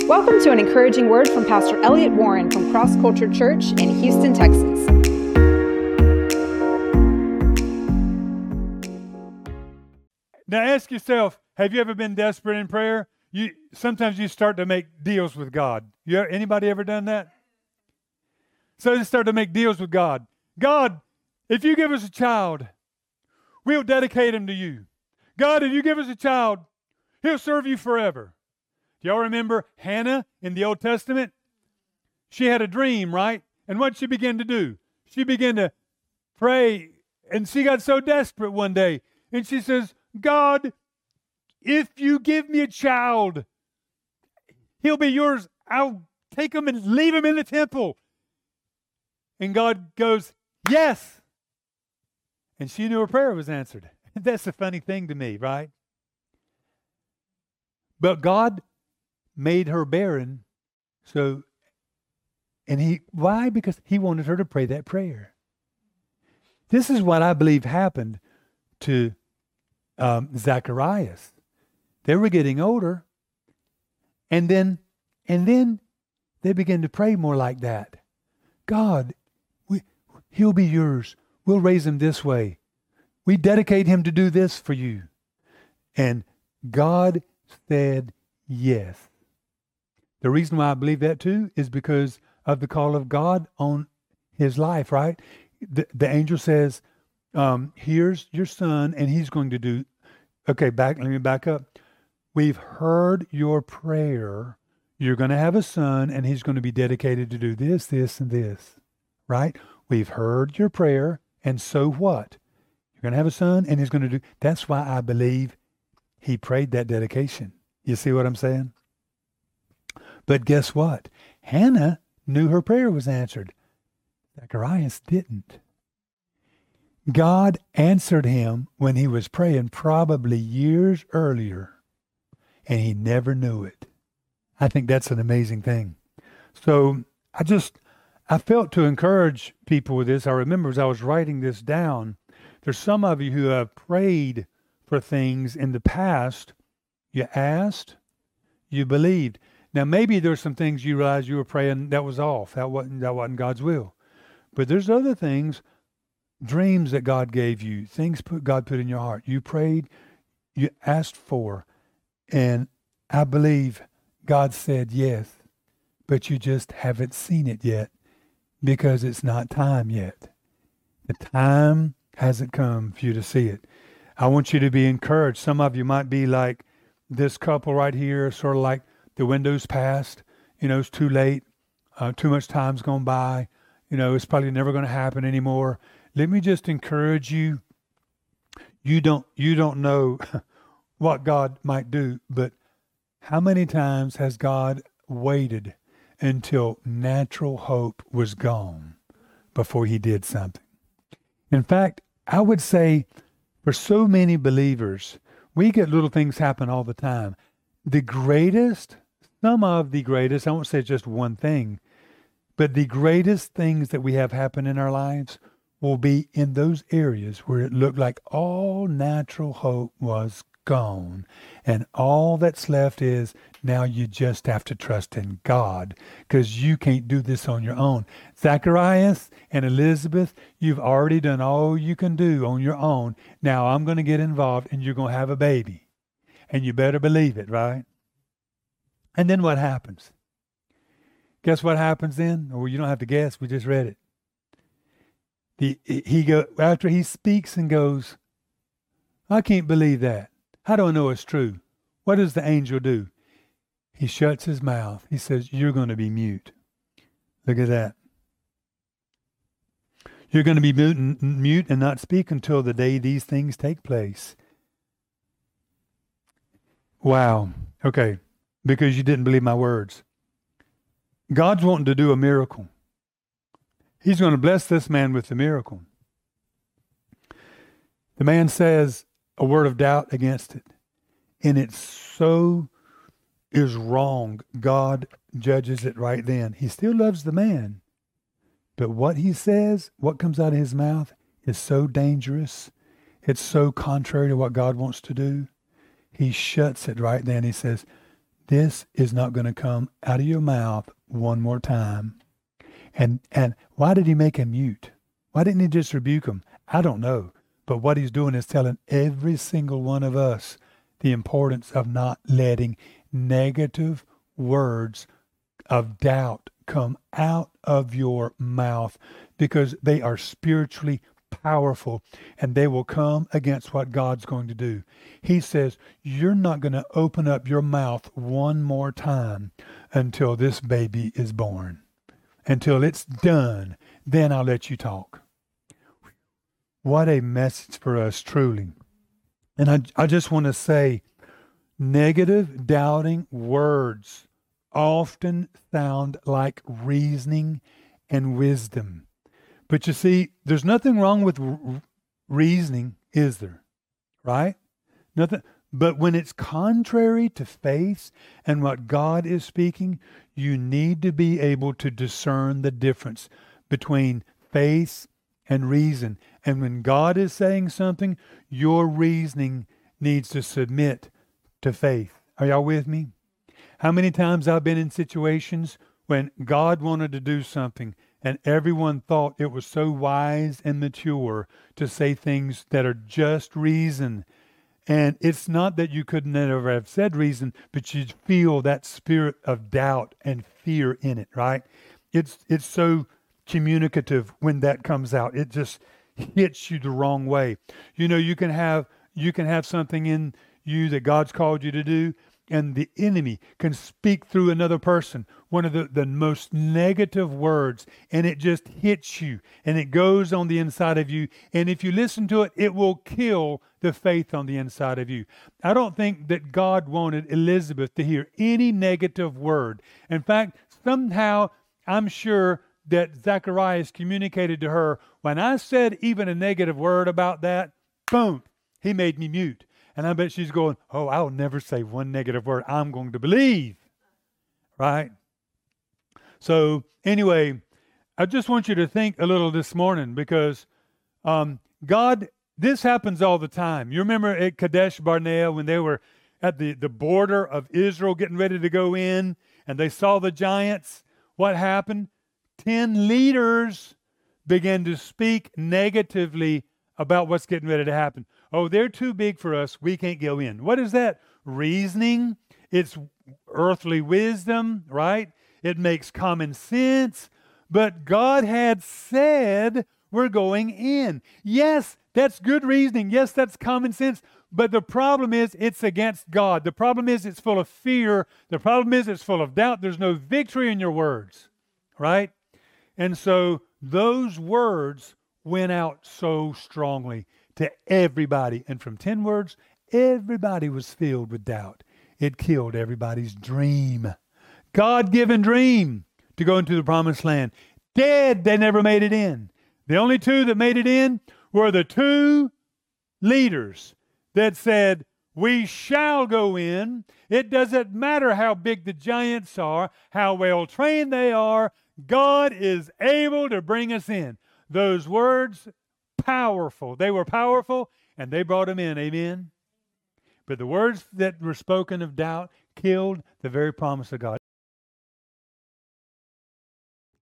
Welcome to an encouraging word from Pastor Elliot Warren from Cross Culture Church in Houston, Texas. Now ask yourself, have you ever been desperate in prayer? You sometimes you start to make deals with God. You anybody ever done that? So you start to make deals with God. God, if you give us a child, we'll dedicate him to you. God, if you give us a child, he'll serve you forever. Do y'all remember Hannah in the Old Testament? She had a dream, right? And what she began to do? She began to pray, and she got so desperate one day. And she says, God, if you give me a child, he'll be yours. I'll take him and leave him in the temple. And God goes, Yes. And she knew her prayer was answered. That's a funny thing to me, right? But God made her barren. So, and he, why? Because he wanted her to pray that prayer. This is what I believe happened to um, Zacharias. They were getting older, and then, and then they began to pray more like that. God, we, he'll be yours. We'll raise him this way. We dedicate him to do this for you. And God said yes. The reason why I believe that too is because of the call of God on his life, right? The, the angel says, um, Here's your son, and he's going to do. Okay, back. Let me back up. We've heard your prayer. You're going to have a son, and he's going to be dedicated to do this, this, and this, right? We've heard your prayer, and so what? You're going to have a son, and he's going to do. That's why I believe he prayed that dedication. You see what I'm saying? But guess what? Hannah knew her prayer was answered. Zacharias didn't. God answered him when he was praying probably years earlier, and he never knew it. I think that's an amazing thing. So I just, I felt to encourage people with this. I remember as I was writing this down, there's some of you who have prayed for things in the past. You asked, you believed. Now, maybe there's some things you realize you were praying that was off. That wasn't, that wasn't God's will. But there's other things, dreams that God gave you, things put God put in your heart. You prayed, you asked for, and I believe God said yes, but you just haven't seen it yet because it's not time yet. The time hasn't come for you to see it. I want you to be encouraged. Some of you might be like this couple right here, sort of like the window's passed. You know, it's too late. Uh, too much time's gone by. You know, it's probably never going to happen anymore. Let me just encourage you. You don't you don't know what God might do, but how many times has God waited until natural hope was gone before he did something? In fact, I would say for so many believers, we get little things happen all the time. The greatest some of the greatest, I won't say just one thing, but the greatest things that we have happen in our lives will be in those areas where it looked like all natural hope was gone. And all that's left is now you just have to trust in God because you can't do this on your own. Zacharias and Elizabeth, you've already done all you can do on your own. Now I'm going to get involved and you're going to have a baby. And you better believe it, right? And then what happens? Guess what happens then? Or you don't have to guess, we just read it. The, he go after he speaks and goes, I can't believe that. How do I know it's true? What does the angel do? He shuts his mouth. He says, You're going to be mute. Look at that. You're going to be mute mute and not speak until the day these things take place. Wow. Okay because you didn't believe my words. God's wanting to do a miracle. He's going to bless this man with the miracle. The man says a word of doubt against it. And it so is wrong. God judges it right then. He still loves the man. But what he says, what comes out of his mouth, is so dangerous. It's so contrary to what God wants to do. He shuts it right then. He says, this is not going to come out of your mouth one more time. And and why did he make him mute? Why didn't he just rebuke him? I don't know. But what he's doing is telling every single one of us the importance of not letting negative words of doubt come out of your mouth because they are spiritually powerful and they will come against what God's going to do. He says, You're not going to open up your mouth one more time until this baby is born, until it's done. Then I'll let you talk. What a message for us, truly. And I, I just want to say negative, doubting words often sound like reasoning and wisdom. But you see, there's nothing wrong with r- reasoning, is there? Right? Nothing. But when it's contrary to faith and what God is speaking, you need to be able to discern the difference between faith and reason. And when God is saying something, your reasoning needs to submit to faith. Are y'all with me? How many times I've been in situations when God wanted to do something and everyone thought it was so wise and mature to say things that are just reason. And it's not that you could never have said reason, but you feel that spirit of doubt and fear in it, right? It's it's so communicative when that comes out. It just hits you the wrong way. You know, you can have you can have something in you that God's called you to do, and the enemy can speak through another person. One of the, the most negative words and it just hits you and it goes on the inside of you and if you listen to it it will kill the faith on the inside of you. I don't think that god wanted elizabeth to hear any negative word. In fact somehow i'm sure that zacharias communicated to her when i said even a negative word about that boom he made me mute and I bet she's going, Oh, I'll never say one negative word. I'm going to believe. Right? So, anyway, I just want you to think a little this morning because um, God, this happens all the time. You remember at Kadesh Barnea when they were at the, the border of Israel getting ready to go in and they saw the giants? What happened? Ten leaders began to speak negatively about what's getting ready to happen. Oh, they're too big for us. We can't go in. What is that? Reasoning. It's earthly wisdom, right? It makes common sense. But God had said we're going in. Yes, that's good reasoning. Yes, that's common sense. But the problem is it's against God. The problem is it's full of fear. The problem is it's full of doubt. There's no victory in your words, right? And so those words went out so strongly to everybody. And from 10 words, everybody was filled with doubt. It killed everybody's dream. God given dream to go into the promised land. Dead, they never made it in. The only two that made it in were the two leaders that said, We shall go in. It doesn't matter how big the giants are, how well trained they are, God is able to bring us in. Those words powerful. They were powerful and they brought him in. Amen. But the words that were spoken of doubt killed the very promise of God.